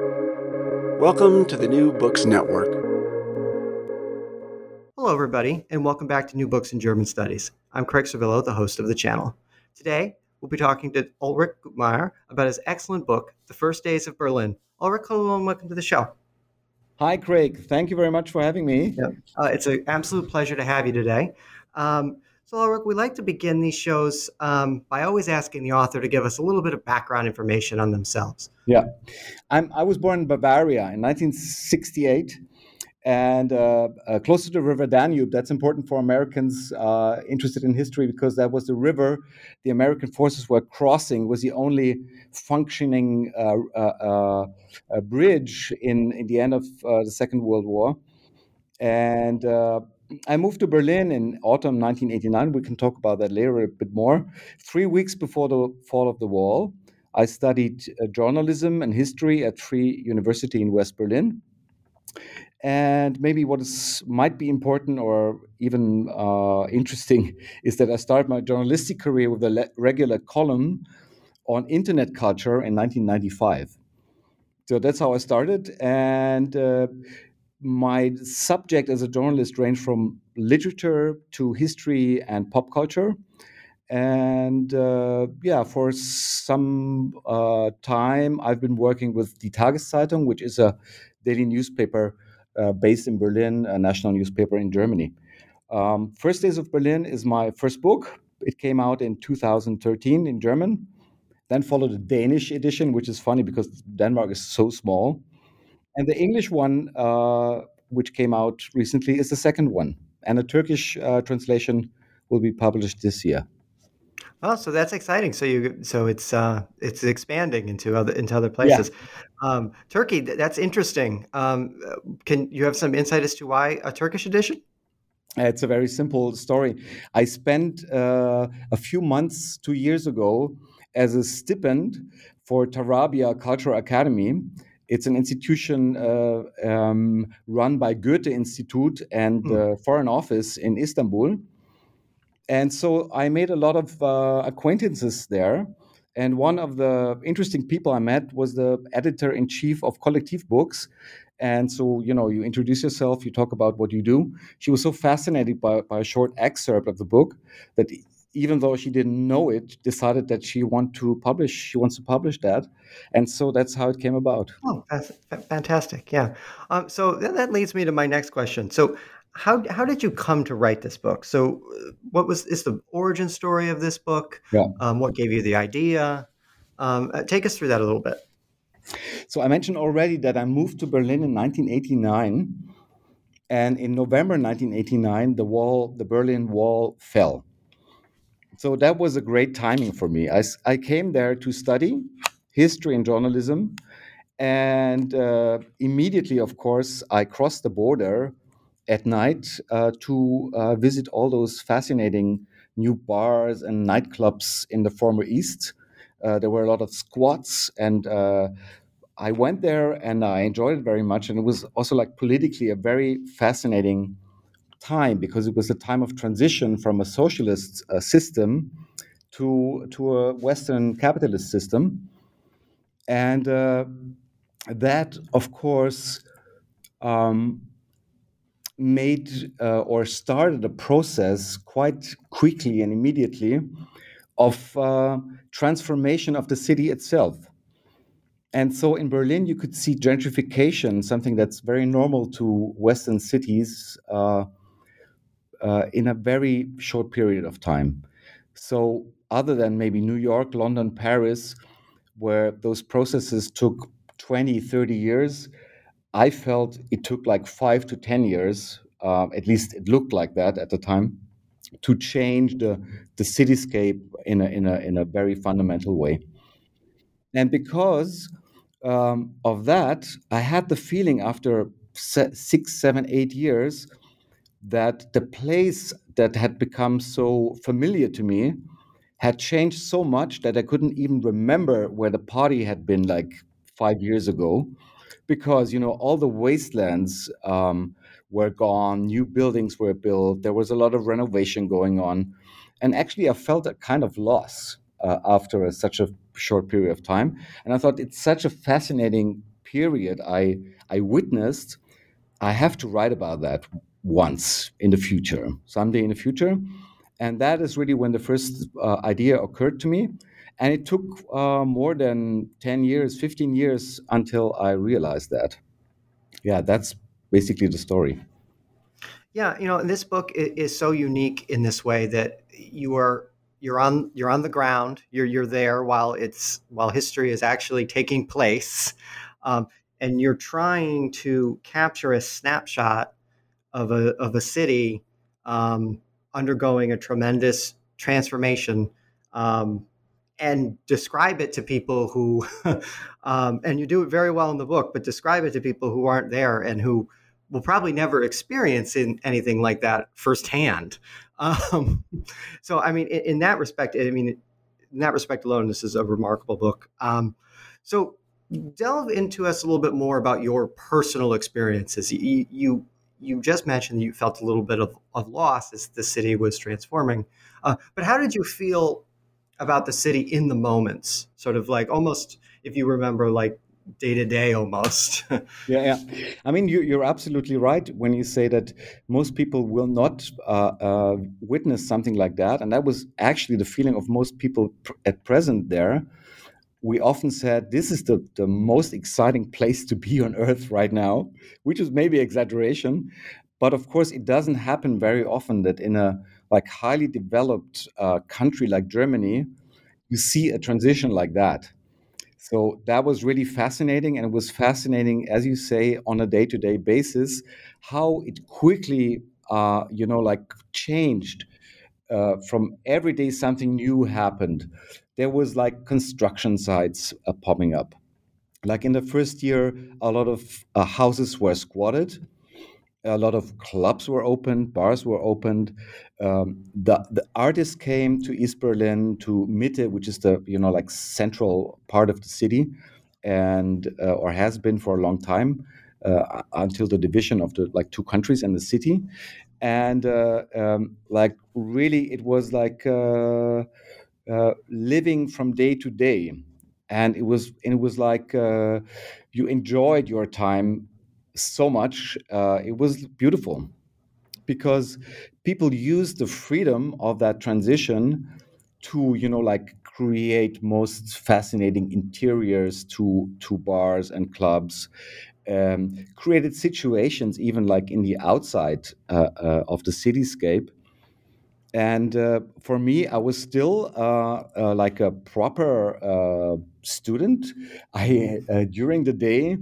Welcome to the New Books Network. Hello, everybody, and welcome back to New Books in German Studies. I'm Craig Servillo, the host of the channel. Today, we'll be talking to Ulrich Gutmair about his excellent book, The First Days of Berlin. Ulrich, hello and welcome to the show. Hi, Craig. Thank you very much for having me. Yeah. Uh, it's an absolute pleasure to have you today. Um, Ulrich, we like to begin these shows um, by always asking the author to give us a little bit of background information on themselves. Yeah. I'm, I was born in Bavaria in 1968 and uh, uh, close to the river Danube. That's important for Americans uh, interested in history because that was the river the American forces were crossing. Was the only functioning uh, uh, uh, bridge in, in the end of the Second World War, and I moved to Berlin in autumn 1989. We can talk about that later a bit more. Three weeks before the fall of the wall, I studied uh, journalism and history at Free University in West Berlin. And maybe what is might be important or even uh, interesting is that I started my journalistic career with a le- regular column on internet culture in 1995. So that's how I started, and uh, my subject as a journalist ranged from literature to history and pop culture. And uh, yeah, for some uh, time, I've been working with the Tageszeitung, which is a daily newspaper uh, based in Berlin, a national newspaper in Germany. Um, first Days of Berlin is my first book. It came out in 2013 in German. Then followed a Danish edition, which is funny because Denmark is so small. And the English one, uh, which came out recently, is the second one. And a Turkish uh, translation will be published this year. Oh, so that's exciting. So you, so it's uh, it's expanding into other into other places. Yeah. Um, Turkey, that's interesting. Um, can you have some insight as to why a Turkish edition? It's a very simple story. I spent uh, a few months two years ago as a stipend for Tarabya Cultural Academy, it's an institution uh, um, run by Goethe Institute and mm. the Foreign Office in Istanbul. And so I made a lot of uh, acquaintances there. And one of the interesting people I met was the editor in chief of Collective Books. And so, you know, you introduce yourself, you talk about what you do. She was so fascinated by, by a short excerpt of the book that even though she didn't know it, decided that she want to publish. She wants to publish that, and so that's how it came about. Oh, that's fantastic! Yeah. Um, so that leads me to my next question. So, how how did you come to write this book? So, uh, what was is the origin story of this book? Yeah. Um, what gave you the idea? Um, uh, take us through that a little bit. So I mentioned already that I moved to Berlin in 1989, and in November 1989, the wall, the Berlin Wall, fell so that was a great timing for me. I, I came there to study history and journalism. And uh, immediately, of course, I crossed the border at night uh, to uh, visit all those fascinating new bars and nightclubs in the former East. Uh, there were a lot of squats, and uh, I went there and I enjoyed it very much. And it was also like politically a very fascinating time because it was a time of transition from a socialist uh, system to to a Western capitalist system, and uh, that, of course, um, made uh, or started a process quite quickly and immediately of uh, transformation of the city itself. And so in Berlin, you could see gentrification, something that's very normal to Western cities. Uh, uh, in a very short period of time. So, other than maybe New York, London, Paris, where those processes took 20, 30 years, I felt it took like five to 10 years, uh, at least it looked like that at the time, to change the, the cityscape in a, in, a, in a very fundamental way. And because um, of that, I had the feeling after six, seven, eight years that the place that had become so familiar to me had changed so much that I couldn't even remember where the party had been like five years ago, because you know all the wastelands um, were gone, new buildings were built, there was a lot of renovation going on, and actually I felt a kind of loss uh, after a, such a short period of time, and I thought it's such a fascinating period I I witnessed, I have to write about that once in the future, someday in the future. And that is really when the first uh, idea occurred to me. And it took uh, more than 10 years, 15 years until I realized that. Yeah, that's basically the story. Yeah, you know, this book is so unique in this way that you are you're on you're on the ground. You're you're there while it's while history is actually taking place, um, and you're trying to capture a snapshot of a of a city um, undergoing a tremendous transformation um, and describe it to people who um, and you do it very well in the book but describe it to people who aren't there and who will probably never experience in anything like that firsthand. Um, so i mean in, in, that respect i mean in that respect alone this is a remarkable book. Um, so delve into us a little bit more about your personal experiences. You, you you just mentioned that you felt a little bit of, of loss as the city was transforming. Uh, but how did you feel about the city in the moments? Sort of like almost, if you remember, like day to day almost. yeah, yeah. I mean, you, are absolutely right when you say that most people will not uh, uh, witness something like that. And that was actually the feeling of most people pr- at present there we often said this is the, the most exciting place to be on earth right now, which is maybe exaggeration. But of course, it doesn't happen very often that in a like highly developed uh, country like Germany, you see a transition like that. So that was really fascinating, and it was fascinating, as you say, on a day-to-day basis, how it quickly, uh, you know, like changed uh, from every day something new happened there was like construction sites uh, popping up. Like in the first year, a lot of uh, houses were squatted. A lot of clubs were opened, bars were opened. Um, the the artists came to East Berlin, to Mitte, which is the you know like central part of the city, and uh, or has been for a long time uh, until the division of the like two countries and the city, and uh, um, like really it was like uh, living from day to day, and it was it was like uh, you enjoyed your time so much. Uh, it was beautiful because people used the freedom of that transition to you know like create most fascinating interiors to to bars and clubs um, created situations even like in the outside uh, uh, of the cityscape and uh, for me i was still uh, uh, like a proper uh, student. I uh, during the day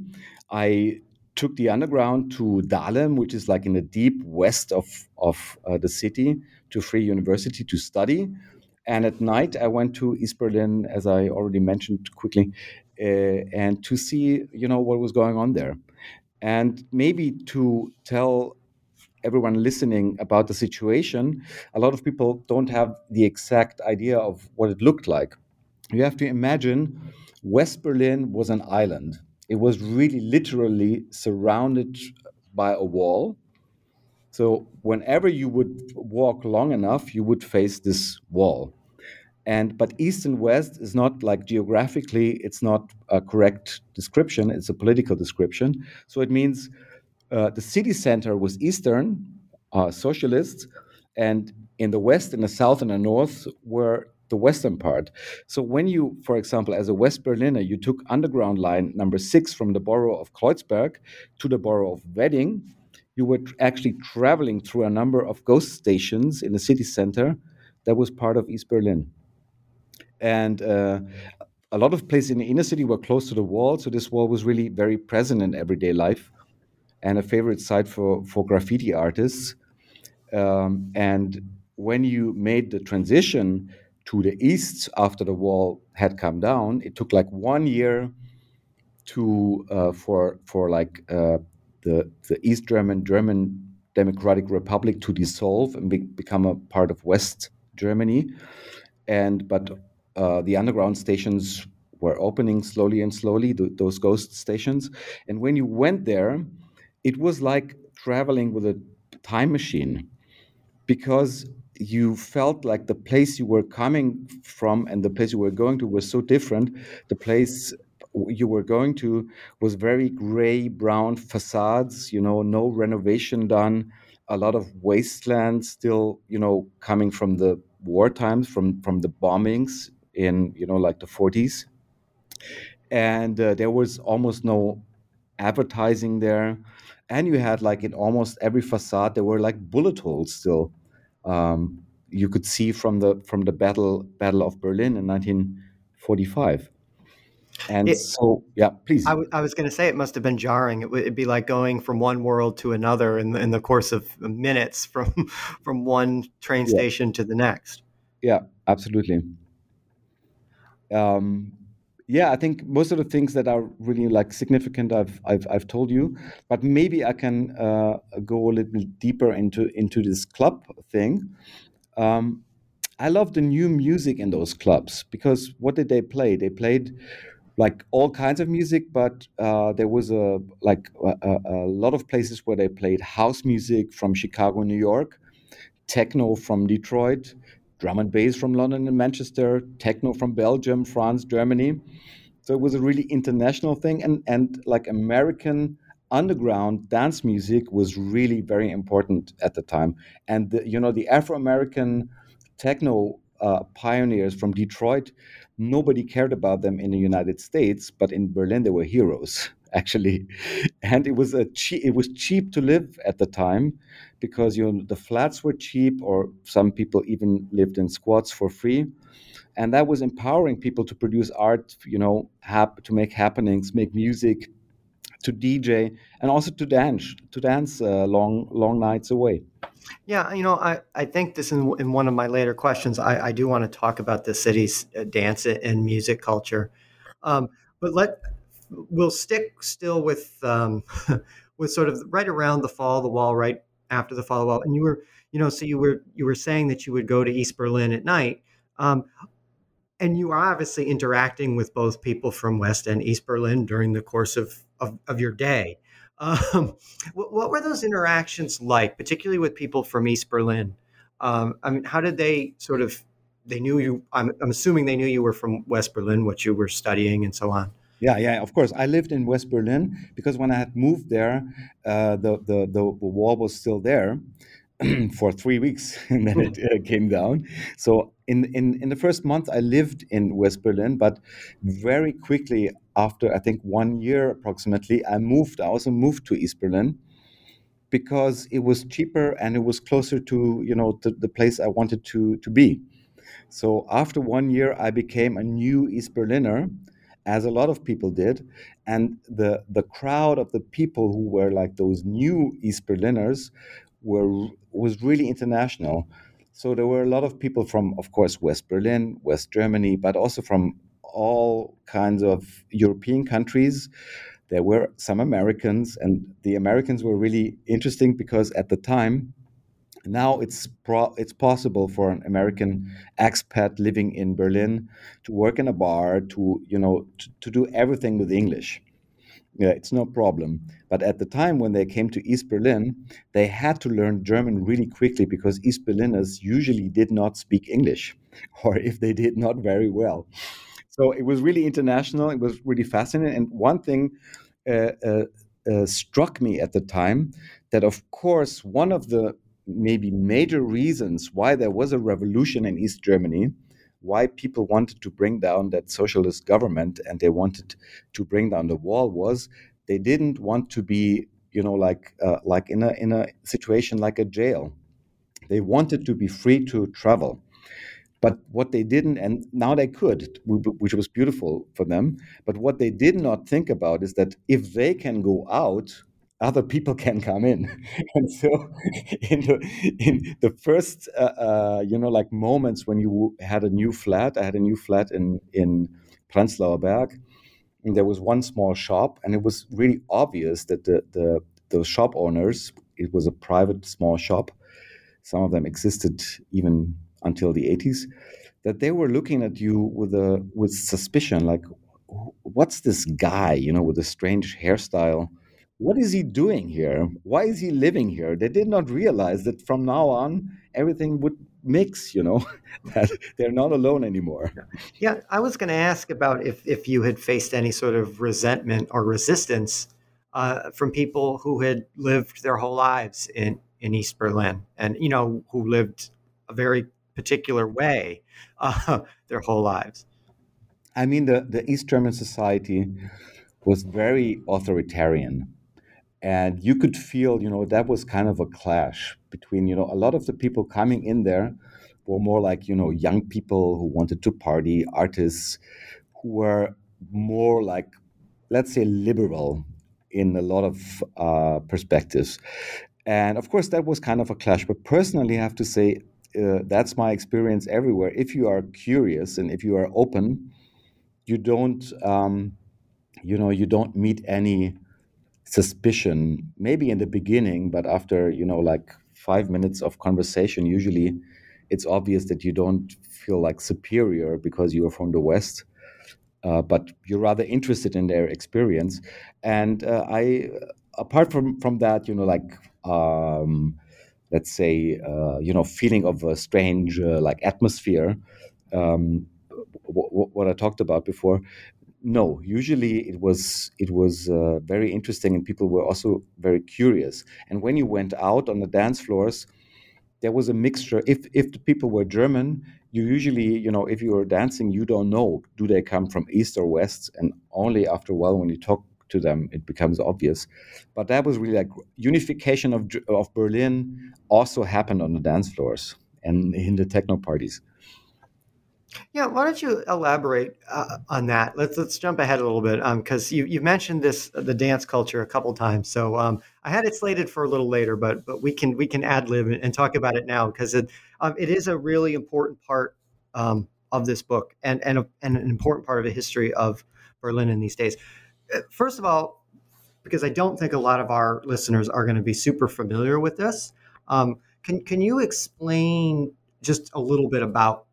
i took the underground to dahlem which is like in the deep west of, of uh, the city to free university to study. And at night i went to east berlin as i already mentioned quickly and to see you know what was going on there. And maybe to tell everyone listening about the situation, a lot of people don't have the exact idea of what it looked like. You have to imagine West Berlin was an island. It was really literally surrounded by a wall. So whenever you would walk long enough, you would face this wall. And but east and west is not like geographically, it's not a correct description. It's a political description. So it means uh, the city center was Eastern uh, socialists, and in the west, in the south, and the north were the western part. So when you, for example, as a West Berliner, you took underground line number six from the borough of Kreuzberg to the borough of Wedding, you were actually traveling through a number of ghost stations in the city center that was part of East Berlin. And uh, a lot of places in the inner city were close to the wall, so this wall was really very present in everyday life and a favorite site for, for graffiti artists. Um, and when you made the transition to the east after the wall had come down, it took like one year to uh, for for like uh, the the East German German Democratic Republic to dissolve and be, become a part of West Germany, and but uh, the underground stations were opening slowly and slowly, th- those ghost stations, and when you went there, it was like traveling with a time machine because you felt like the place you were coming from and the place you were going to was so different. The place you were going to was very gray brown facades you know no renovation done a lot of wasteland still you know coming from the war times from from the bombings in you know like the 40s and uh, there was almost no advertising there and you had like in almost every facade there were like bullet holes still um, you could see from the from the battle battle of berlin in 1945 and it, so yeah please. I, w- I was going to say it must have been jarring. It would be like going from one world to another in the, in the course of minutes from from one train station to the next. Yeah absolutely. Um, yeah i think most of the things that are really like significant i've i've, I've told you but maybe i can uh, go a little deeper into into this club thing. Um, i love the new music in those clubs because what did they play? They played like all kinds of music, but uh, there was a like a, a, lot of places where they played house music from Chicago, New York, techno from Detroit, drum and bass from London and Manchester, techno from Belgium, France, Germany. So it was a really international thing, and and like American underground dance music was really very important at the time. And the, you know the Afro American techno uh, pioneers from Detroit nobody cared about them in the United States, but in Berlin they were heroes actually, and it was a che- it was cheap to live at the time because you know the flats were cheap, or some people even lived in squats for free, and that was empowering people to produce art, you know, hap- to make happenings, make music, to DJ, and also to dance, to dance uh, long long nights away. Yeah, you know, I, I think this in, in one of my later questions, I, I do want to talk about the city's uh, dance and music culture. Um, but let we'll stick still with um, with sort of right around the fall of the wall, right after the fall of wall. And you were, you know, so you were you were saying that you would go to East Berlin at night. Um, and you are obviously interacting with both people from West and East Berlin during the course of, of, of your day. Um, what, what, were those interactions like, particularly with people from East Berlin? Um, I mean, how did they sort of? They knew you. I'm, I'm assuming they knew you were from West Berlin, what you were studying, and so on. Yeah, yeah, of course. I lived in West Berlin because when I had moved there, uh, the, the, the wall was still there for three weeks, and then it uh, came down. So in, in in the first month, I lived in West Berlin, but very quickly after I think one year approximately, I moved. I also moved to East Berlin because it was cheaper and it was closer to you know the, the place I wanted to to be. So after one year, I became a new East Berliner, as a lot of people did, and the the crowd of the people who were like those new East Berliners were was really international. So there were a lot of people from, of course, West Berlin, West Germany, but also from all kinds of European countries. There were some Americans, and the Americans were really interesting because at the time, now it's pro- it's possible for an American expat living in Berlin to work in a bar, to you know, to, to do everything with English. Yeah, it's no problem. But at the time when they came to East Berlin, they had to learn German really quickly because East Berliners usually did not speak English, or if they did, not very well. So it was really international. It was really fascinating. And one thing uh, uh, uh, struck me at the time that, of course, one of the maybe major reasons why there was a revolution in East Germany, why people wanted to bring down that socialist government and they wanted to bring down the wall was they didn't want to be, you know, like uh, like in a in a situation like a jail. They wanted to be free to travel but what they didn't, and now they could, which was beautiful for them. But what they did not think about is that if they can go out, other people can come in. and so, in the, in the first, uh, uh, you know, like moments when you had a new flat, I had a new flat in in Prenzlauer Berg, and there was one small shop, and it was really obvious that the the the shop owners, it was a private small shop. Some of them existed even until the 80s that they were looking at you with a with suspicion like what's this guy you know with a strange hairstyle what is he doing here why is he living here they did not realize that from now on everything would mix, you know, that they're not alone anymore. Yeah, I was going to ask about if, if you had faced any sort of resentment or resistance uh, from people who had lived their whole lives in, in East Berlin and, you know, who lived a very particular way uh, their whole lives. I mean, the, the East German society was very authoritarian. And you could feel, you know, that was kind of a clash between, you know, a lot of the people coming in there were more like, you know, young people who wanted to party, artists who were more like, let's say, liberal in a lot of uh, perspectives. And of course, that was kind of a clash. But personally, I have to say, uh, that's my experience everywhere. If you are curious and if you are open, you don't, um, you know, you don't meet any suspicion. Maybe in the beginning, but after you know, like five minutes of conversation, usually it's obvious that you don't feel like superior because you are from the West. Uh, but you're rather interested in their experience, and uh, I, apart from from that, you know, like um, let's say, uh, you know, feeling of a strange uh, like atmosphere. Um, what I talked about before. No, usually it was it was uh, very interesting, and people were also very curious. And when you went out on the dance floors, there was a mixture. If if the people were German, you usually, you know, if you were dancing, you don't know do they come from east or west, and only after a while, when you talk to them, it becomes obvious. But that was really like unification of of Berlin also happened on the dance floors and in the techno parties. Yeah, why don't you elaborate uh, on that? Let's let's jump ahead a little bit because um, you you mentioned this the dance culture a couple times. So um, I had it slated for a little later, but but we can we can ad lib and talk about it now because it um, it is a really important part um, of this book and and, a, and an important part of the history of Berlin in these days. Uh, first of all, because I don't think a lot of our listeners are going to be super familiar with this, um, can can you explain just a little bit about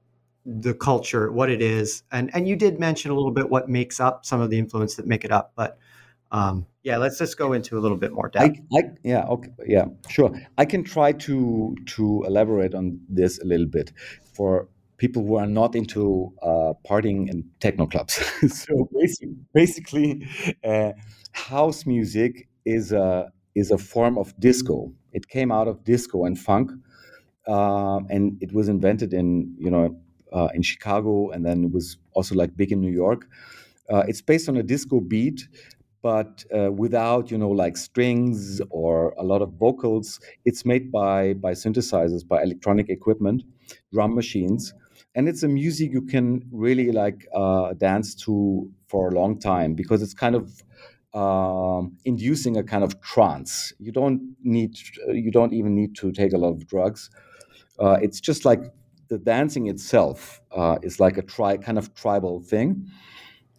the culture, what it is, and and you did mention a little bit what makes up some of the influence that make it up, but um, yeah, let's just go into a little bit more depth. I, I, yeah, okay, yeah, sure. I can try to to elaborate on this a little bit for people who are not into uh, partying and techno clubs. so basically, basically uh, house music is a is a form of disco. It came out of disco and funk, uh, and it was invented in you know uh, in Chicago, and then it was also like big in New York. Uh, it's based on a disco beat, but uh, without you know like strings or a lot of vocals. It's made by by synthesizers, by electronic equipment, drum machines, and it's a music you can really like uh, dance to for a long time because it's kind of um, inducing a kind of trance. You don't need, you don't even need to take a lot of drugs. Uh, it's just like the dancing itself uh, is like a tri- kind of tribal thing.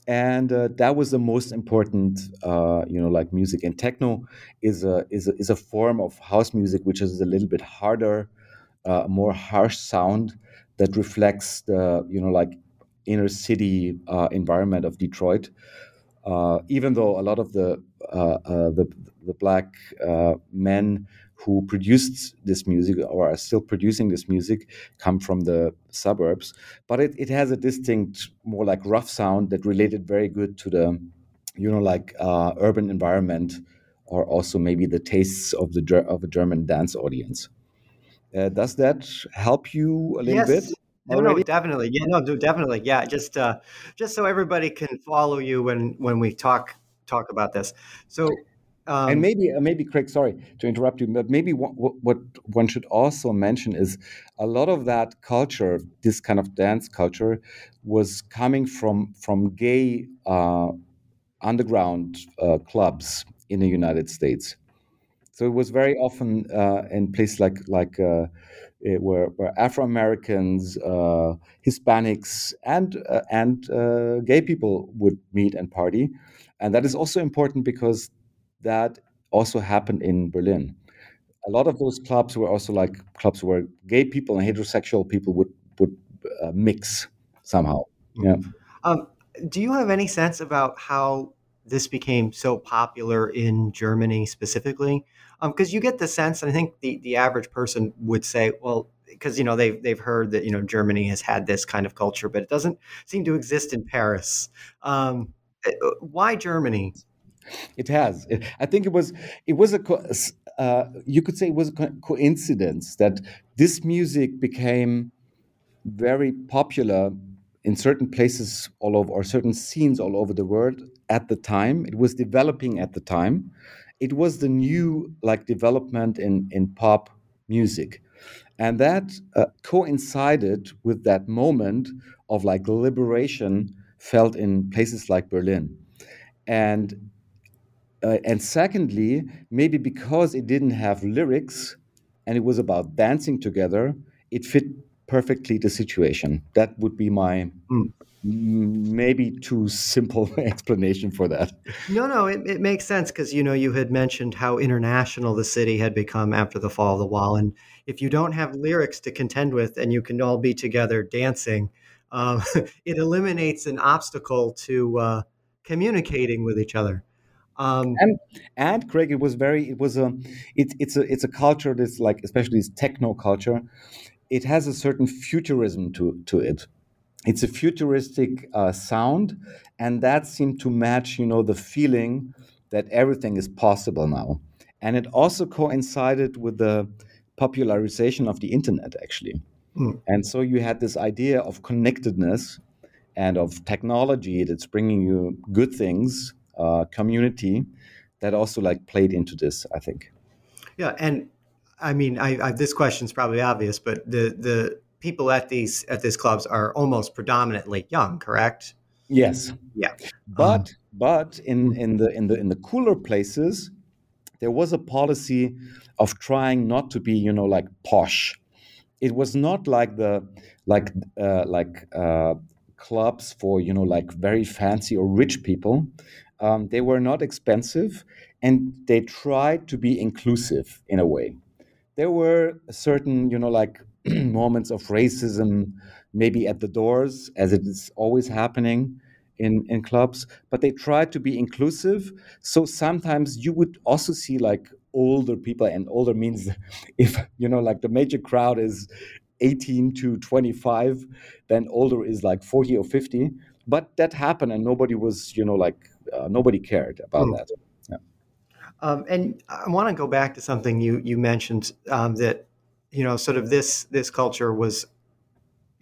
And uh, that was the most important uh, you know like music. And techno is a, is a is a form of house music which is a little bit harder uh, more harsh sound that reflects the you know like inner city uh, environment of detroit. Uh, even though a lot of the the the black men who produced this music or are still producing this music come from the suburbs. But it, it has a distinct, more like rough sound that related very good to the, you know, like uh, urban environment or also maybe the tastes of the of a German dance audience. Uh, does that help you a little yes. bit? No, no, definitely. Yeah, no, definitely. Yeah, just uh, just so everybody can follow you when when we talk talk about this. So um, and maybe, uh, maybe, Craig, sorry to interrupt you, but maybe what, what, one should also mention is a lot of that culture, this kind of dance culture, was coming from from gay uh, underground uh, clubs in the United States. So it was very often uh, in places like like uh, where, where Afro Americans, uh, Hispanics, and and gay people would meet and party, and that is also important because that also happened in Berlin. A lot of those clubs were also like clubs where gay people and heterosexual people would would uh, mix somehow. Mm-hmm. Yeah. Um, do you have any sense about how this became so popular in Germany specifically? Because um, you get the sense, and I think the, the average person would say, well, because you know they've they've heard that you know Germany has had this kind of culture, but it doesn't seem to exist in Paris. Um, uh, why Germany? It has. I think it was it was a uh, you could say it was a co- coincidence that this music became very popular in certain places all over or certain scenes all over the world at the time. It was developing at the time. It was the new like development in in pop music, and that uh, coincided with that moment of like liberation felt in places like Berlin, and uh, and secondly, maybe because it didn't have lyrics and it was about dancing together, it fit perfectly the situation. That would be my mm. maybe too simple explanation for that. No, no, it, it makes sense because you know you had mentioned how international the city had become after the fall of the wall, and if you don't have lyrics to contend with and you can all be together dancing, um, it eliminates an obstacle to uh, communicating with each other. Um, and, and Craig, it was very, it was a, it, it's a, it's a culture that's like, especially this techno culture. It has a certain futurism to to it. It's a futuristic uh, sound, and that seemed to match, you know, the feeling that everything is possible now. And it also coincided with the popularization of the internet, actually. Mm. And so you had this idea of connectedness and of technology that's bringing you good things uh, community that also like played into this i think. Yeah and i mean I, I, this question's probably obvious but the the people at these at these clubs are almost predominantly young correct? Yes. Yeah. But um, but in in the in the in the cooler places there was a policy of trying not to be you know like posh. It was not like the like uh, like uh, clubs for you know like very fancy or rich people um, they were not expensive and they tried to be inclusive in a way. There were certain, you know, like moments of racism maybe at the doors, as it is always happening in, in clubs, but they tried to be inclusive. So sometimes you would also see like older people, and older means if, you know, like the major crowd is 18 to 25, then older is like 40 or 50. But that happened, and nobody was, you know, like uh, nobody cared about mm. that. Yeah. Um, and I want to go back to something you you mentioned um, that you know sort of this this culture was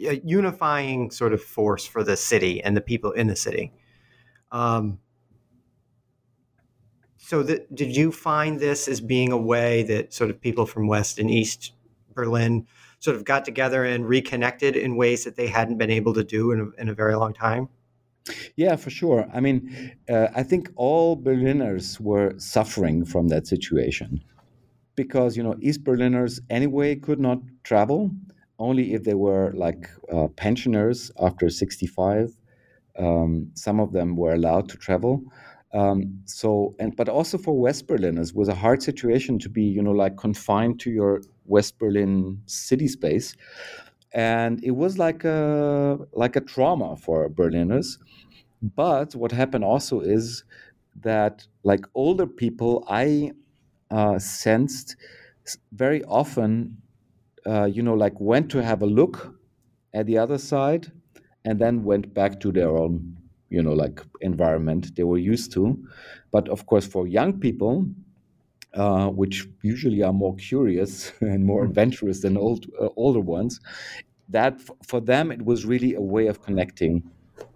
a unifying sort of force for the city and the people in the city. Um, so that, did you find this as being a way that sort of people from West and East Berlin sort of got together and reconnected in ways that they hadn't been able to do in a, in a very long time? Yeah, for sure. I mean, uh, I think all Berliners were suffering from that situation because, you know, East Berliners anyway could not travel, only if they were like uh, pensioners after 65. Um, some of them were allowed to travel. Um, so, and but also for West Berliners was a hard situation to be, you know, like confined to your West Berlin city space and it was like a like a trauma for Berliners. But what happened also is that like older people, I uh, sensed very often, uh, you know, like went to have a look at the other side, and then went back to their own, you know, like environment they were used to. But of course, for young people, uh, which usually are more curious and more mm. adventurous than old uh, older ones. That for them, it was really a way of connecting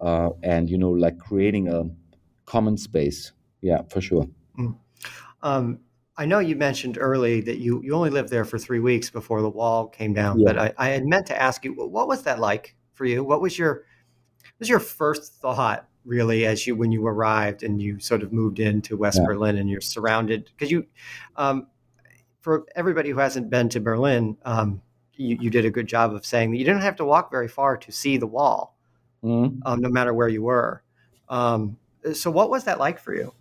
uh, and you know, like creating a common space. Yeah, for sure. Mm. Um, I know you mentioned early that you, you only lived there for three weeks before the wall came down, yeah. but I, I had meant to ask you, what was that like for you? What was your what was your first thought really as you when you arrived and you sort of moved into West yeah. Berlin and you're surrounded because you um, for everybody who hasn't been to Berlin, um, you, you, did a good job of saying that you didn't have to walk very far to see the wall, mm-hmm. um, no matter where you were. Um, so, what was that like for you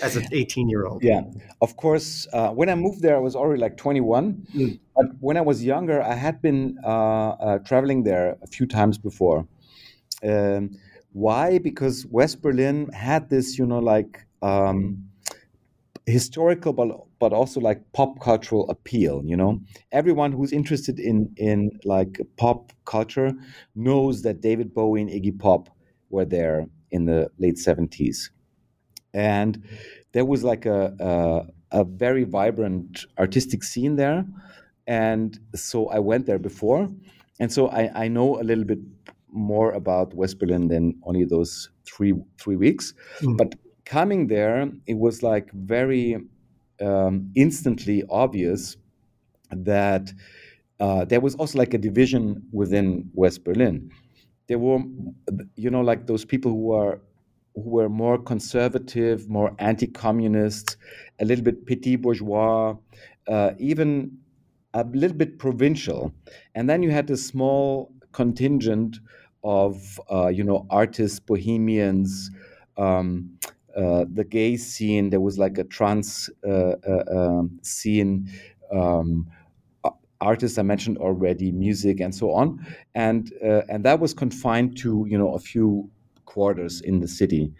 as an 18 year old? Yeah, of course. Uh, when I moved there, I was already like 21. Mm. But when I was younger, I had been uh, uh, traveling there a few times before. Um, why? Because West Berlin had this, you know, like um, historical but but also like pop cultural appeal you know? Everyone who's interested in in like pop culture knows that david bowie and iggy pop were there in the late 70s and there was like a, a, a very vibrant artistic scene there. And so i went there before. And so i, I know a little bit more about west berlin than only those three three weeks mm. but coming there, it was like very um, instantly obvious that uh, there was also like a division within West Berlin. There were, you know, like those people who are who were more conservative, more anti-communist, a little bit petit bourgeois, uh, even a little bit provincial, and then you had this small contingent of, uh, you know, artists, bohemians. Um, uh, the gay scene. There was like a trans uh, uh, um, scene. Um, artists I mentioned already, music and so on, and and that was confined to you know a few quarters in the city,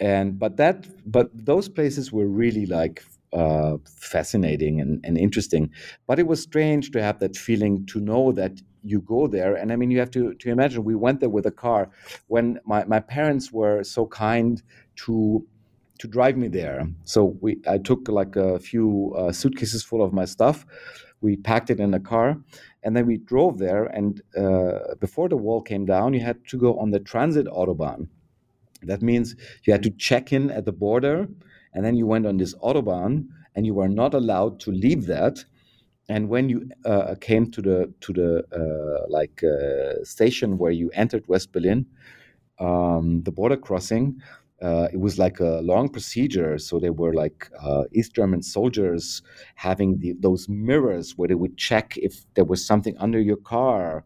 and but that but those places were really like uh, fascinating and, and interesting. But it was strange to have that feeling to know that you go there. And I mean, you have to, to imagine we went there with a car when my, my parents were so kind to to drive me there. So we I took like a few uh, suitcases full of my stuff. We packed it in a car, and then we drove there. And uh, before the wall came down, you had to go on the transit autobahn. That means you had to check in at the border, and then you went on this autobahn, and you were not allowed to leave that. And when you uh, came to the to the uh, like uh, station where you entered West Berlin, um, the border crossing, uh, it was like a long procedure. So there were like uh, East German soldiers having the, those mirrors where they would check if there was something under your car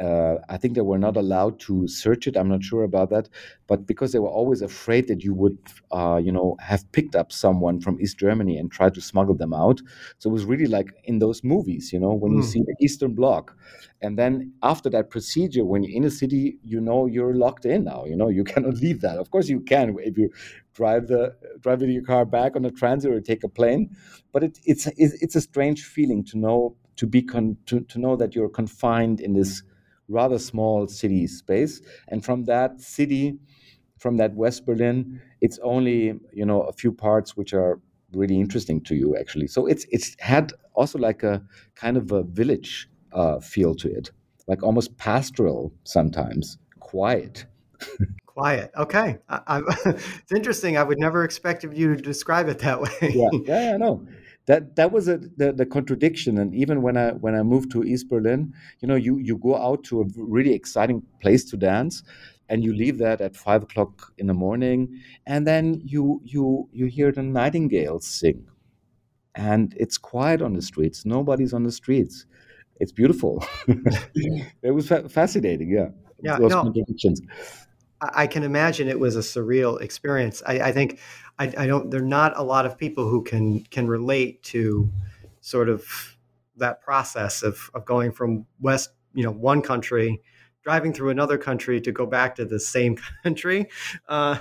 uh, I think they were not allowed to search it. I'm not sure about that, but because they were always afraid that you would, uh, you know, have picked up someone from East Germany and tried to smuggle them out. So it was really like in those movies, you know, when mm. you hmm. see the Eastern Bloc, and then after that procedure, when you're in a city, you know, you're locked in now. You know, you cannot leave that. Of course, you can if you drive the drive your car back on a transit or take a plane, but it, it's it's a strange feeling to know to be con- to, to know that you're confined in this rather small city space. And from that city, from that West Berlin, it's only you know a few parts which are really interesting to you actually. So it's it's had also like a kind of a village uh, feel to it, like almost pastoral sometimes, quiet. quiet. Okay, I, it's interesting. I would never expect of you to describe it that way. yeah, yeah, I know that that was a, the, the contradiction. And even when i when i moved to east berlin you know you you go out to a really exciting place to dance and you leave that at five o'clock in the morning. And then you you you hear the nightingales sing. And it's quiet on the streets. Nobody's on the streets. It's beautiful. It was fa- fascinating. Yeah. Yeah Those no, I can imagine it was a surreal experience. I, I think I, I, don't. There are not a lot of people who can can relate to sort of that process of of going from west, you know, one country, driving through another country to go back to the same country. Uh,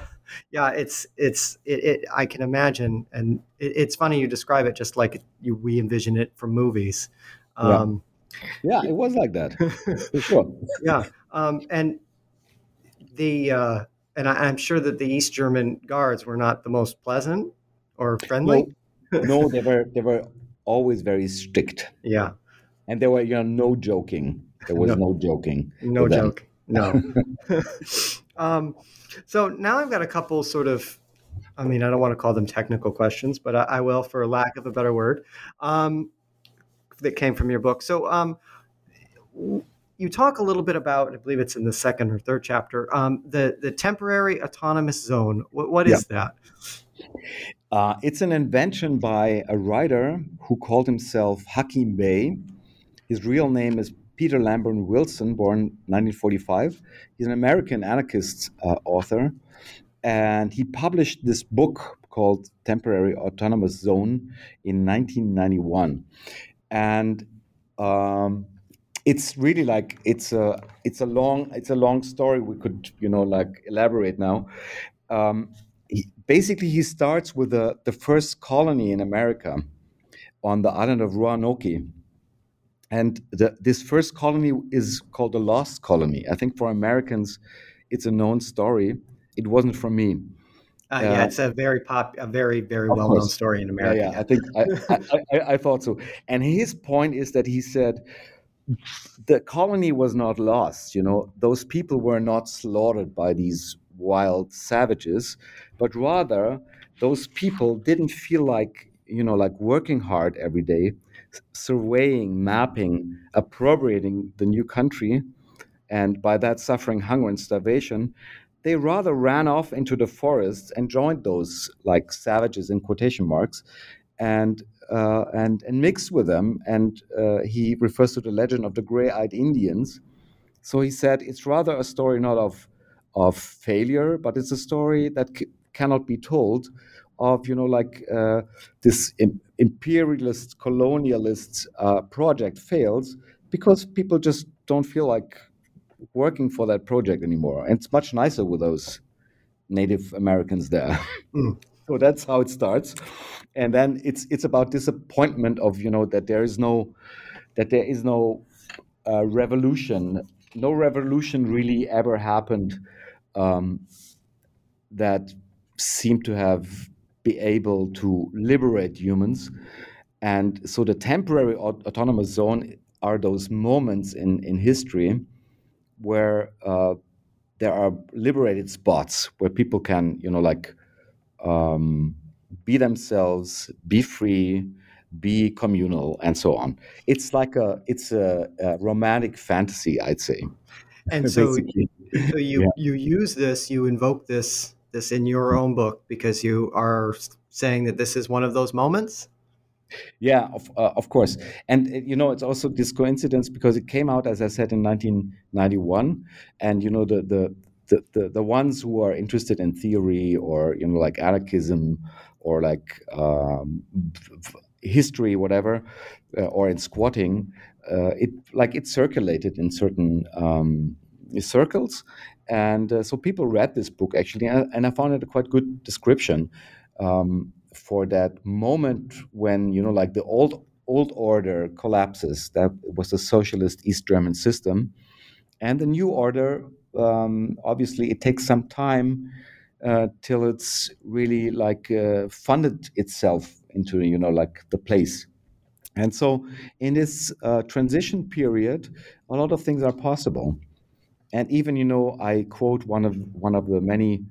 yeah, it's it's it, it, I can imagine, and it, it's funny you describe it just like you we envision it from movies. Um, yeah. yeah, it was like that for sure. yeah, um, and the uh, and I, am sure that the East German guards were not the most pleasant or friendly. No, no they were they were always very strict. Yeah, and there were you know no joking. There was no, no joking. No joke. No. um, so now I've got a couple sort of. I mean, I don't want to call them technical questions, but I, I will, for lack of a better word, um, that came from your book. So, um, you talk a little bit about, I believe it's in the second or third chapter, um, the the temporary autonomous zone. what, what is yeah. that? Uh, it's an invention by a writer who called himself Hakim Bey. His real name is Peter Lamborn Wilson, born 1945. He's an American anarchist uh, author, and he published this book called Temporary Autonomous Zone in 1991. And um, it's really like it's a it's a long it's a long story we could you know like elaborate now um, he, basically he starts with the, the first colony in America on the island of Roanoke. And the, this first colony is called the Lost Colony. I think for Americans, it's a known story. It wasn't for me. Uh, yeah, uh, it's a very pop, a very very well known story in America. Yeah, yeah. I think I, I, I, thought so. And his point is that he said the colony was not lost. You know, those people were not slaughtered by these wild savages, but rather those people didn't feel like you know like working hard every day, surveying, mapping, appropriating the new country, and by that suffering hunger and starvation they rather ran off into the forests and joined those like savages in quotation marks and uh, and and mixed with them and uh, he refers to the legend of the gray-eyed indians so he said it's rather a story not of of failure but it's a story that c- cannot be told of you know like uh, this Im- imperialist colonialist uh, project fails because people just don't feel like working for that project anymore. And it's much nicer with those Native Americans there. Mm. So that's how it starts. And then it's it's about disappointment of you know that there is no that there is no uh, revolution. No revolution really ever happened um, that seemed to have be able to liberate humans. And so the temporary autonomous zone are those moments in, in history where uh, there are liberated spots where people can, you know, like um, be themselves, be free, be communal, and so on. It's like a it's a, a romantic fantasy, I'd say. And so, so you yeah. you use this, you invoke this this in your own book because you are saying that this is one of those moments. Yeah, of, uh, of course. And, uh, you know, it's also this coincidence because it came out, as I said, in 1991. And, you know, the, the, the, the, the ones who are interested in theory or, you know, like anarchism or like um, history, whatever, uh, or in squatting, uh, it like it circulated in certain um, circles. And uh, so people read this book actually, and, I found it a quite good description. Um, for that moment when you know like the old old order collapses that was the socialist east german system and the new order um, obviously it takes some time uh, till it's really like uh, funded itself into you know like the place. And so in this uh, transition period a lot of things are possible. And even you know i quote one of one of the many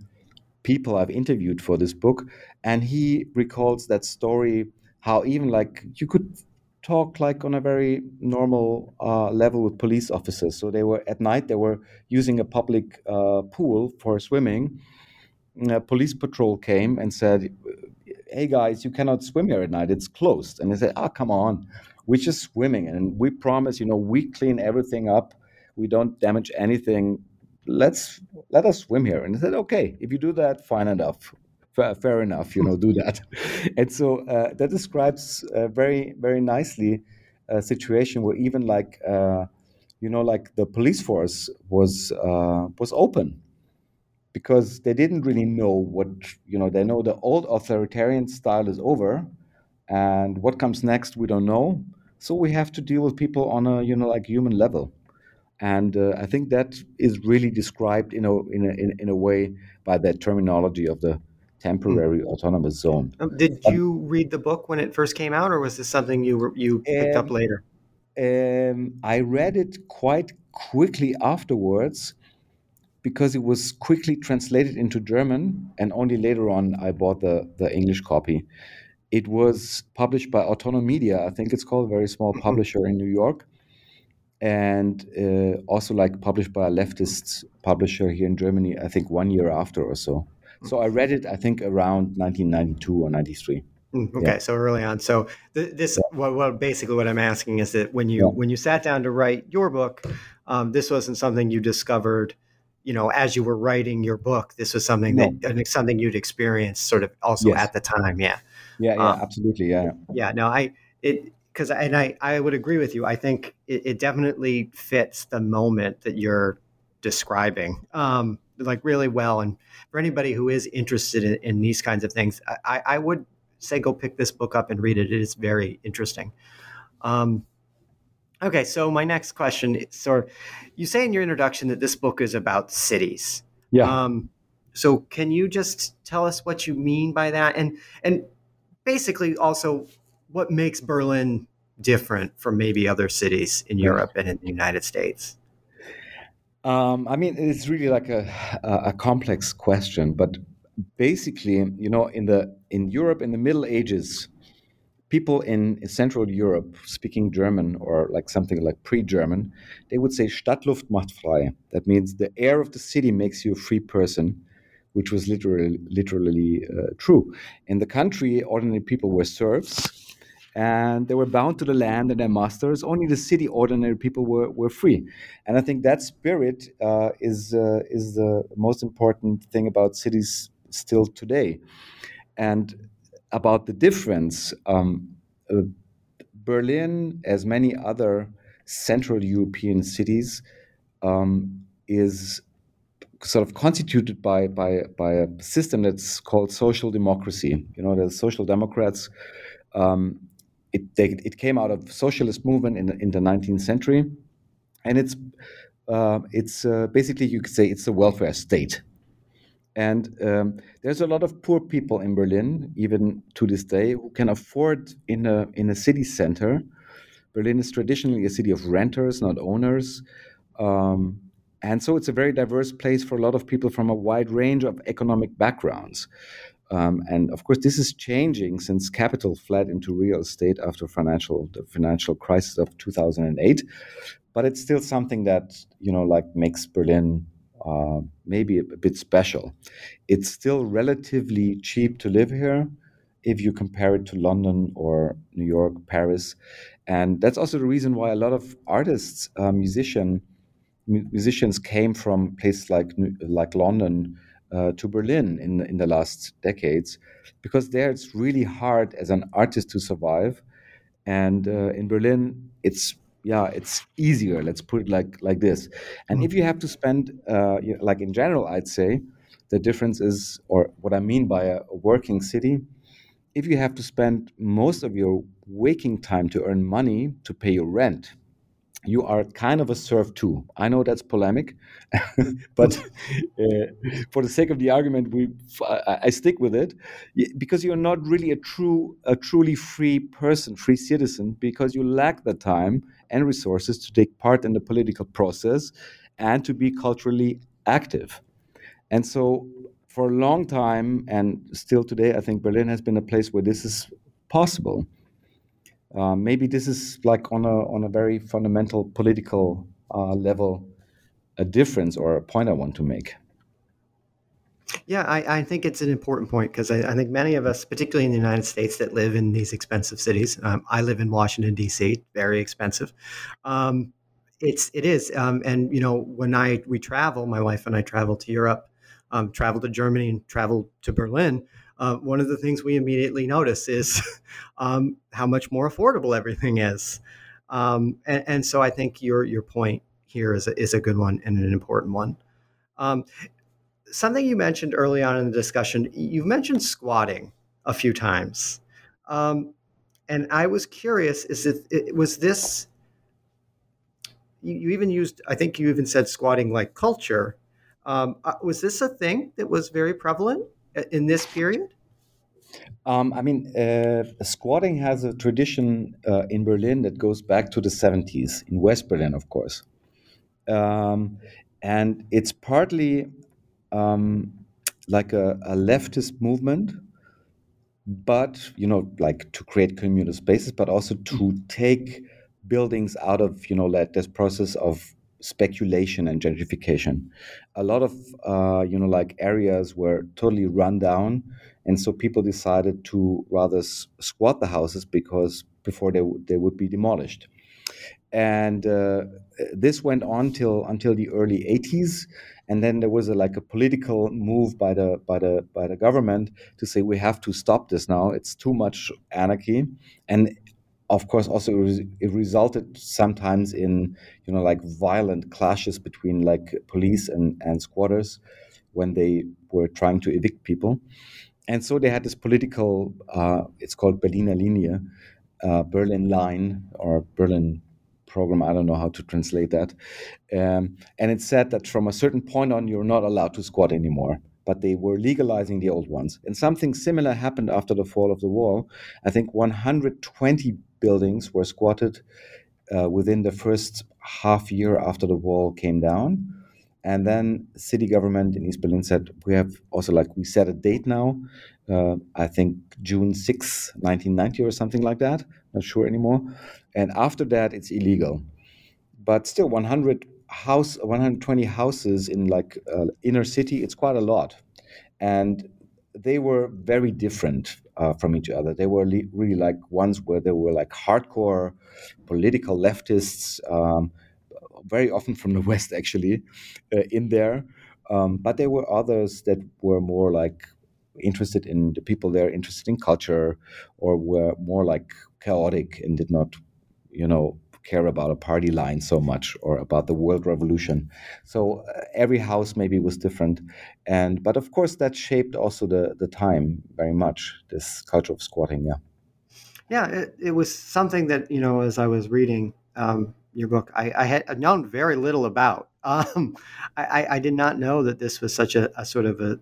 people I've interviewed for this book, and he recalls that story how even like you could talk like on a very normal uh, level with police officers. So they were at night they were using a public uh, pool for swimming. A police patrol came and said, "Hey guys, you cannot swim here at night. It's closed." And they said, "Ah, oh, come on, we're just swimming, and we promise, you know, we clean everything up. We don't damage anything let's let us swim here and they said okay if you do that fine enough fair, fair enough you know do that. And so uh, that describes uh, very very nicely a situation where even like uh, you know like the police force was uh, was open because they didn't really know what you know they know the old authoritarian style is over and what comes next we don't know. So we have to deal with people on a you know like human level. And uh, I think that is really described in a, in a, in a way by that terminology of the temporary mm. autonomous zone. Um, did um, you read the book when it first came out, or was this something you you picked um, up later? Um, I read it quite quickly afterwards because it was quickly translated into German, and only later on I bought the the English copy. It was published by Autonomedia, I think it's called, a very small mm-hmm. publisher in New York and uh, also like published by a leftist publisher here in Germany, I think one year after or so. So I read it, I think, around 1992 or 93. Mm, okay, yeah. so early on. So th- this, yeah. well, well, basically, what I'm asking is that when you yeah. when you sat down to write your book, um, this wasn't something you discovered, you know, as you were writing your book. This was something no. that something you'd experienced, sort of, also yes. at the time. Yeah. Yeah. Yeah. Um, absolutely. Yeah. Yeah. No, I it because and I, I would agree with you. I think it, it, definitely fits the moment that you're describing. Um, like really well. And for anybody who is interested in, in these kinds of things, I, I, would say go pick this book up and read it. It is very interesting. Um, okay, so my next question is, so you say in your introduction that this book is about cities. Yeah. Um, so can you just tell us what you mean by that, and and basically also what makes Berlin different from maybe other cities in Europe and in the United States? Um, I mean, it's really like a, a complex question, but basically, you know, in the in Europe in the Middle Ages, people in Central Europe speaking German or like something like pre-German, they would say Stadtluft macht frei. That means the air of the city makes you a free person, which was literally literally uh, true. In the country, ordinary people were serfs and they were bound to the land and their masters. Only the city ordinary people were, were free. And I think that spirit uh, is, uh, is the most important thing about cities still today. And about the difference, um, uh, Berlin, as many other Central European cities, um, is sort of constituted by, by, by a system that's called social democracy. You know, the social democrats um, it, they, it came out of socialist movement in the, in the 19th century, and it's uh, it's uh, basically you could say it's a welfare state. And um, there's a lot of poor people in Berlin, even to this day, who can afford in a in a city center. Berlin is traditionally a city of renters, not owners. Um, and so it's a very diverse place for a lot of people from a wide range of economic backgrounds. Um, and of course, this is changing since capital fled into real estate after financial the financial crisis of 2008. But it's still something that you know, like makes Berlin uh, maybe a, a bit special. It's still relatively cheap to live here if you compare it to London or New York, Paris, and that's also the reason why a lot of artists, uh, musician, musicians came from places like like London uh, to Berlin in in the last decades, because there it's really hard as an artist to survive, and uh, in Berlin it's yeah it's easier. Let's put it like like this. And mm-hmm. if you have to spend uh, like in general, I'd say the difference is, or what I mean by a, a working city, if you have to spend most of your waking time to earn money to pay your rent you are kind of a serf too. I know that's polemic, but uh, for the sake of the argument, we I, I, stick with it because you're not really a true, a truly free person, free citizen, because you lack the time and resources to take part in the political process and to be culturally active. And so, for a long time, and still today, I think Berlin has been a place where this is possible uh, maybe this is like on a on a very fundamental political uh, level a difference or a point I want to make. Yeah, I, I think it's an important point because I, I, think many of us, particularly in the United States, that live in these expensive cities. Um, I live in Washington D.C., very expensive. Um, it's it is, um, and you know when I we travel, my wife and I travel to Europe, um, travel to Germany, and travel to Berlin uh, one of the things we immediately notice is um, how much more affordable everything is. Um, and, and, so I think your your point here is a, is a good one and an important one. Um, something you mentioned early on in the discussion, you've mentioned squatting a few times, um, and I was curious: is it, it was this? You, you, even used, I think you even said squatting like culture. Um, uh, was this a thing that was very prevalent? in this period? Um, I mean, uh, squatting has a tradition uh, in Berlin that goes back to the 70s, in West Berlin, of course. Um, and it's partly um, like a, a, leftist movement, but, you know, like to create communal spaces, but also to take buildings out of, you know, like this process of speculation and gentrification. A lot of uh, you know like areas were totally run down, and so people decided to rather squat the houses because before they w- they would be demolished. And uh, this went on till until the early 80s, and then there was a, like a political move by the by the by the government to say we have to stop this now. It's too much anarchy, and of course also it resulted sometimes in you know like violent clashes between like police and, and squatters when they were trying to evict people. And so they had this political, uh, it's called Berliner Linie, uh, Berlin Line or Berlin program. I don't know how to translate that. Um, and it said that from a certain point on, you're not allowed to squat anymore. But they were legalizing the old ones. And something similar happened after the fall of the wall. I think 120 buildings were squatted uh, within the first half year after the wall came down. And then city government in East Berlin said, we have also like, we set a date now, uh, I think June 6, 1990 or something like that. Not sure anymore. And after that, it's illegal. But still 100 house, 120 houses in like uh, inner city, it's quite a lot. And they were very different uh, from each other. They were really like ones where they were like hardcore political leftists, um, very often from the West, actually, uh, in there. Um, but there were others that were more like interested in the people there, interested in culture, or were more like chaotic and did not, you know, care about a party line so much or about the world revolution. So uh, every house maybe was different, and but of course that shaped also the the time very much. This culture of squatting, yeah. Yeah, it, it was something that you know as I was reading um, your book, I, I, had known very little about. Um, I, I, did not know that this was such a, a, sort of a.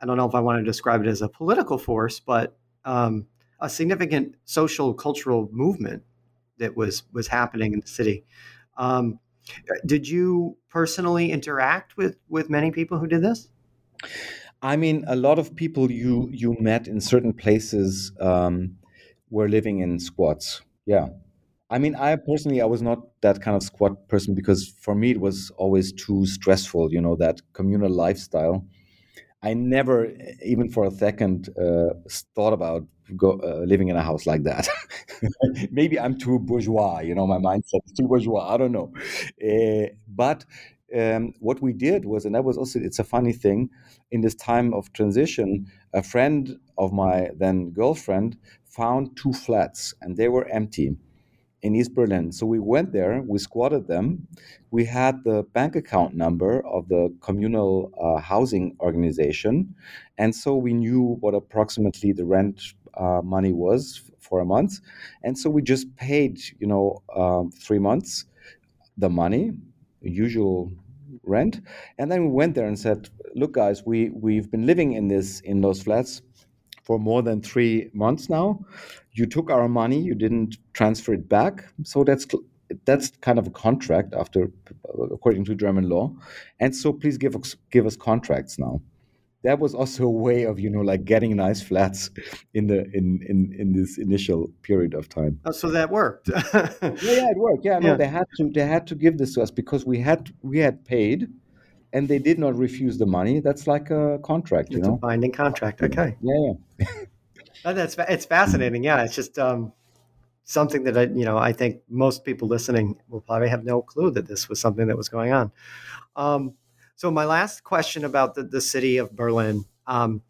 I don't know if I want to describe it as a political force, but um, a significant social cultural movement that was was happening in the city. Um, did you personally interact with with many people who did this? I mean, a lot of people you you met in certain places um, were living in squats. Yeah, I mean, I personally I was not that kind of squat person because for me it was always too stressful. You know that communal lifestyle. I never, even for a second, uh, thought about go, uh, living in a house like that. Maybe I'm too bourgeois, you know, my mindset is too bourgeois. I don't know. Uh, but um, what we did was, and that was also, it's a funny thing, in this time of transition, a friend of my then girlfriend found two flats and they were empty in East Berlin. So we went there, we squatted them. We had the bank account number of the communal uh, housing organization. And so we knew what approximately the rent uh, money was for a month. And so we just paid, you know, um, three months the money, usual rent. And then we went there and said, look, guys, we, we've been living in this in those flats for more than three months now. You took our money, you didn't transfer it back. So that's that's kind of a contract after according to German law. And so please give us give us contracts now. That was also a way of, you know, like getting nice flats in the in in, in this initial period of time. Oh, so that worked. yeah, yeah, it worked. Yeah, no, yeah. they had to they had to give this to us because we had we had paid and they did not refuse the money. That's like a contract, it's you know, a binding contract. Okay. Yeah, yeah. that's it's fascinating. Yeah, it's just um, something that I, you know, I think most people listening will probably have no clue that this was something that was going on. Um, so my last question about the, the city of Berlin. Um,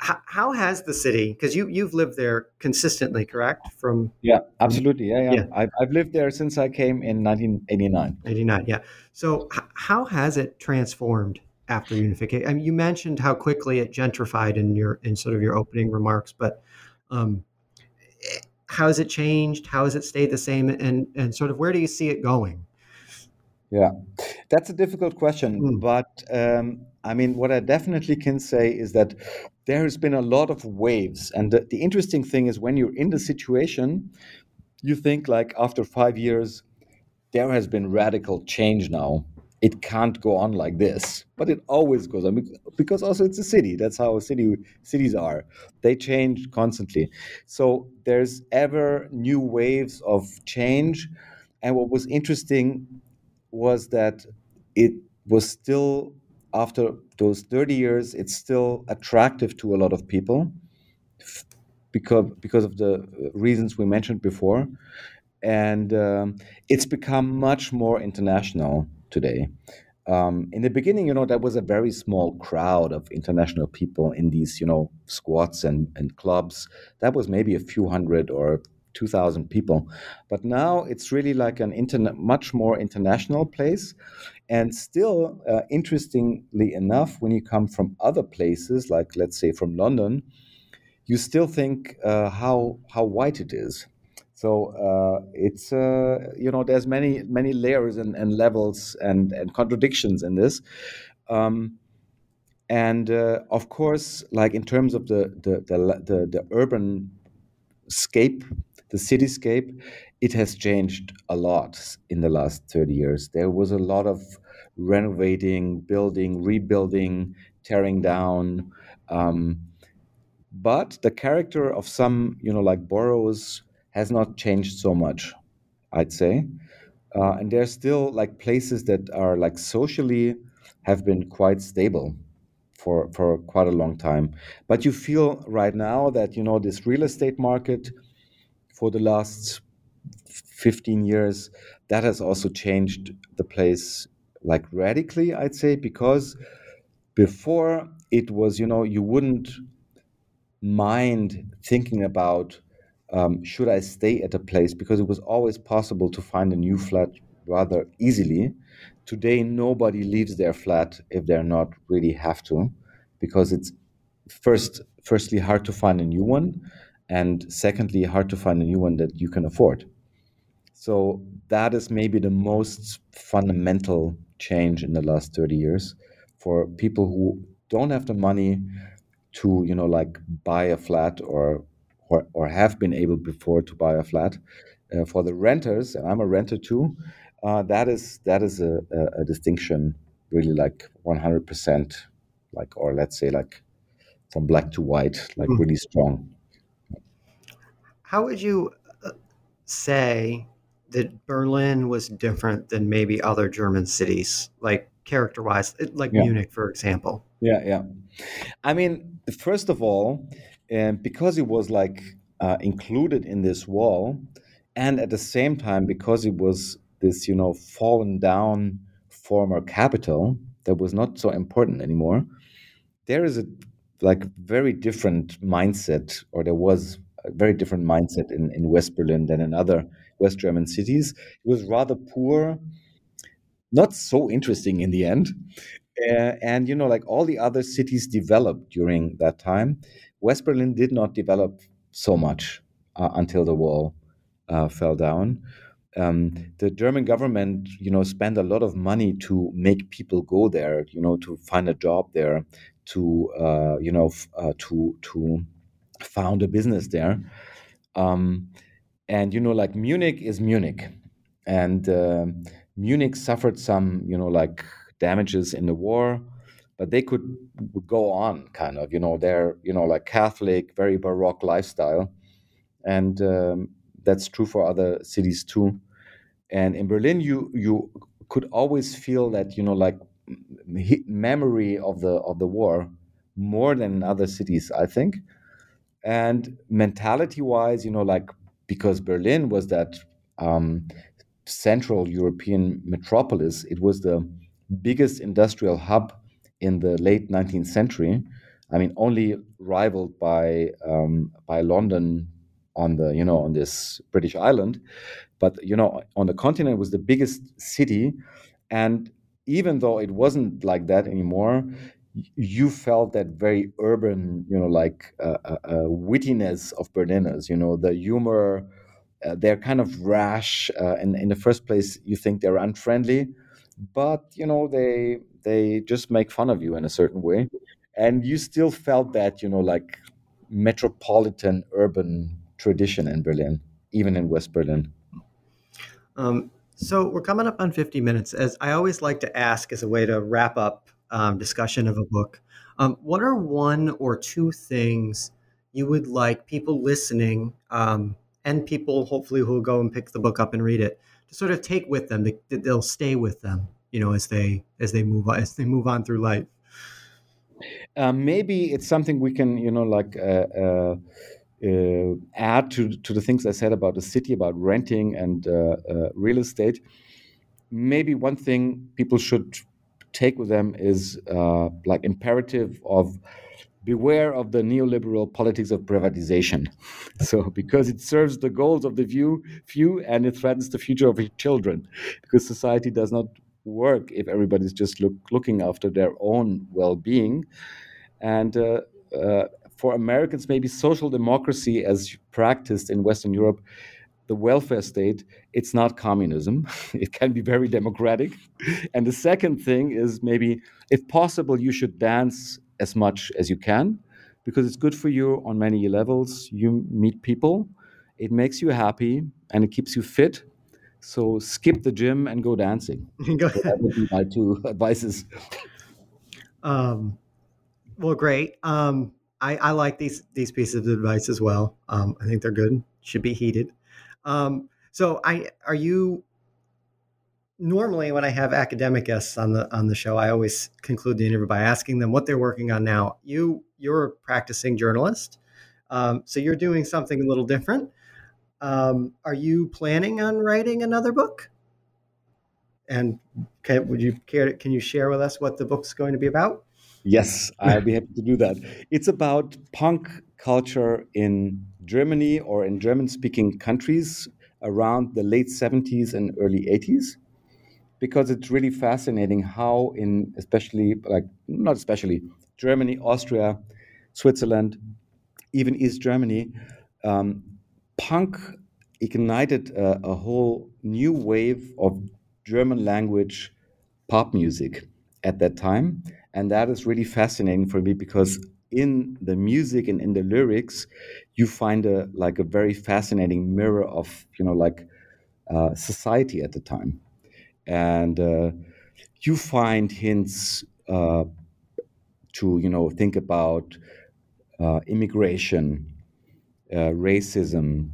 how, how has the city because you you've lived there consistently correct? From yeah absolutely. Yeah yeah, yeah. I've, I've lived there since i came in 1989 89 yeah. So h- how has it transformed after unification i mean you mentioned how quickly it gentrified in your in sort of your opening remarks but um, how has it changed? How has it stayed the same? And and sort of where do you see it going? Yeah. That's a difficult question mm. but um, i mean what i definitely can say is that there has been a lot of waves. And the, the interesting thing is when you're in the situation, you think like after five years, there has been radical change now. It can't go on like this, but it always goes on because also it's a city. That's how city cities are. They change constantly. So there's ever new waves of change. And what was interesting was that it was still after those 30 years, it's still attractive to a lot of people because because of the reasons we mentioned before, and um, it's become much more international today. Um, in the beginning, you know, there was a very small crowd of international people in these, you know, squats and, and clubs. That was maybe a few hundred or 2,000 people. But now it's really like an internet, much more international place. And still, uh, interestingly enough, when you come from other places, like let's say from London, you still think uh, how how white it is. So uh, it's uh, you know there's many many layers and, and levels and and contradictions in this. Um, and uh, of course, like in terms of the the the, the, the urban scape, the cityscape, it has changed a lot in the last 30 years. There was a lot of renovating, building, rebuilding, tearing down. Um, but the character of some, you know, like boroughs has not changed so much, I'd say. Uh, and there's still like places that are like socially have been quite stable for for quite a long time. But you feel right now that you know this real estate market for the last 15 years that has also changed the place like radically i'd say because before it was you know you wouldn't mind thinking about um, should i stay at a place because it was always possible to find a new flat rather easily. Today nobody leaves their flat if they're not really have to because it's first firstly hard to find a new one and secondly hard to find a new one that you can afford so that is maybe the most fundamental change in the last 30 years for people who don't have the money to you know like buy a flat or or, or have been able before to buy a flat uh, for the renters and i'm a renter too uh, that is that is a, a, a distinction really like 100% like or let's say like from black to white like mm-hmm. really strong how would you uh, say that Berlin was different than maybe other German cities, like character wise, like yeah. Munich, for example? Yeah, yeah. I mean, first of all, um, because it was like uh, included in this wall, and at the same time, because it was this, you know, fallen down former capital that was not so important anymore, there is a like very different mindset, or there was a very different mindset in, in West Berlin than in other West German cities. It was rather poor, not so interesting in the end. Uh, and, you know, like all the other cities developed during that time, West Berlin did not develop so much uh, until the wall uh, fell down. Um, the German government, you know, spent a lot of money to make people go there, you know, to find a job there, to, uh, you know, f- uh, to to found a business there. Um, and you know, like Munich is Munich, and uh, Munich suffered some, you know, like damages in the war, but they could go on, kind of, you know, they're, you know, like Catholic, very Baroque lifestyle, and um, that's true for other cities too. And in Berlin, you you could always feel that, you know, like memory of the of the war more than in other cities, I think. And mentality wise, you know, like because Berlin was that um, central European metropolis, it was the biggest industrial hub in the late 19th century. I mean, only rivaled by um, by London on the you know on this British island, but you know on the continent was the biggest city, and even though it wasn't like that anymore, you felt that very urban, you know, like uh, uh, uh, wittiness of Berliners, you know, the humor. Uh, they're kind of rash, uh, and in the first place, you think they're unfriendly, but you know they they just make fun of you in a certain way, and you still felt that you know like metropolitan urban tradition in Berlin, even in West Berlin. Um, so we're coming up on 50 minutes. As I always like to ask, as a way to wrap up um, discussion of a book. Um, what are one or two things you would like people listening um, and people hopefully who will go and pick the book up and read it to sort of take with them? That they'll stay with them, you know, as they as they move on, as they move on through life. Uh, maybe it's something we can, you know, like. Uh, uh, uh, add to to the things I said about the city, about renting and uh, real estate. Maybe one thing people should take with them is uh, like imperative of beware of the neoliberal politics of privatization. So, because it serves the goals of the few, few, and it threatens the future of your children, because society does not work if everybody's just look, looking after their own well-being. And uh, uh, for Americans, maybe social democracy, as practiced in Western Europe, the welfare state, it's not communism. it can be very democratic. And the second thing is maybe, if possible, you should dance as much as you can because it's good for you on many levels. You meet people, it makes you happy, and it keeps you fit. So skip the gym and go dancing. go ahead. That would be my two advices. Um, well, great. Um, I, I, like these these pieces of advice as well. Um, I think they're good. Should be heeded. Um, so I are you normally when I have academic guests on the on the show, I always conclude the interview by asking them what they're working on now. You you're a practicing journalist, um, so you're doing something a little different. Um, are you planning on writing another book? And can, would you care? To, can you share with us what the book's going to be about? Yes, I'd be happy to do that. It's about punk culture in Germany or in German speaking countries around the late 70s and early 80s because it's really fascinating how in especially like not especially Germany, Austria, Switzerland, even East Germany, um, punk ignited a, a, whole new wave of German language pop music at that time, and that is really fascinating for me because in the music and in the lyrics, you find a like a very fascinating mirror of you know like uh, society at the time, and uh, you find hints uh, to you know think about uh, immigration, uh, racism,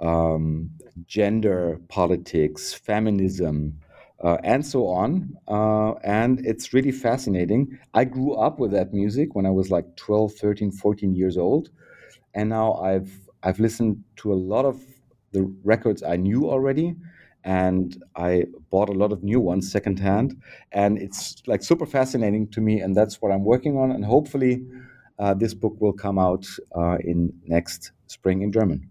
um, gender politics, feminism uh, and so on. Uh, and it's really fascinating. I grew up with that music when I was like 12, 13, 14 years old. And now I've, I've listened to a lot of the records I knew already. And I bought a lot of new ones secondhand. And it's like super fascinating to me. And that's what I'm working on. And hopefully, uh, this book will come out uh, in next spring in German.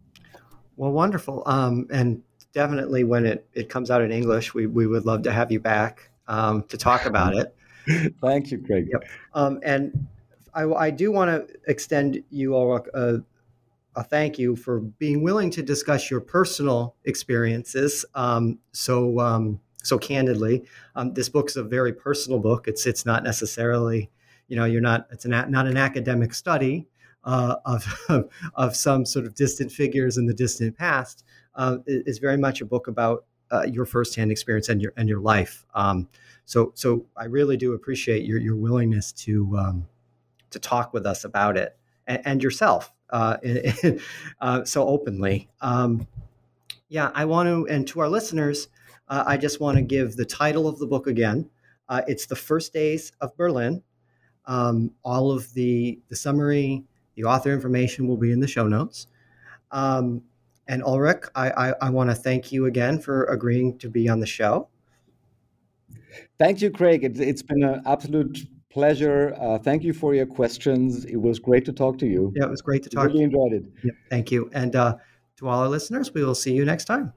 Well, wonderful. Um, and definitely when it, it comes out in English, we, we would love to have you back um, to talk about it. Thank you, Craig. Yep. Um, and I, I do want to extend you all a, a, thank you for being willing to discuss your personal experiences um, so um, so candidly. Um, this book's a very personal book. It's it's not necessarily, you know, you're not it's an, not an academic study uh, of of some sort of distant figures in the distant past uh, is very much a book about uh, your firsthand experience and your and your life. Um, so so I really do appreciate your your willingness to um, to talk with us about it and, and yourself uh, uh so openly. Um, yeah, I want to, and to our listeners, uh, I just want to give the title of the book again. Uh, it's the first days of Berlin. Um, all of the the summary, the author information will be in the show notes. Um, and Ulrich, I, I, I want to thank you again for agreeing to be on the show. Thank you, Craig. It, has been an absolute pleasure. Uh, thank you for your questions. It was great to talk to you. Yeah, it was great to talk. Really enjoyed it. Yeah, thank you. And uh, to all our listeners, we will see you next time.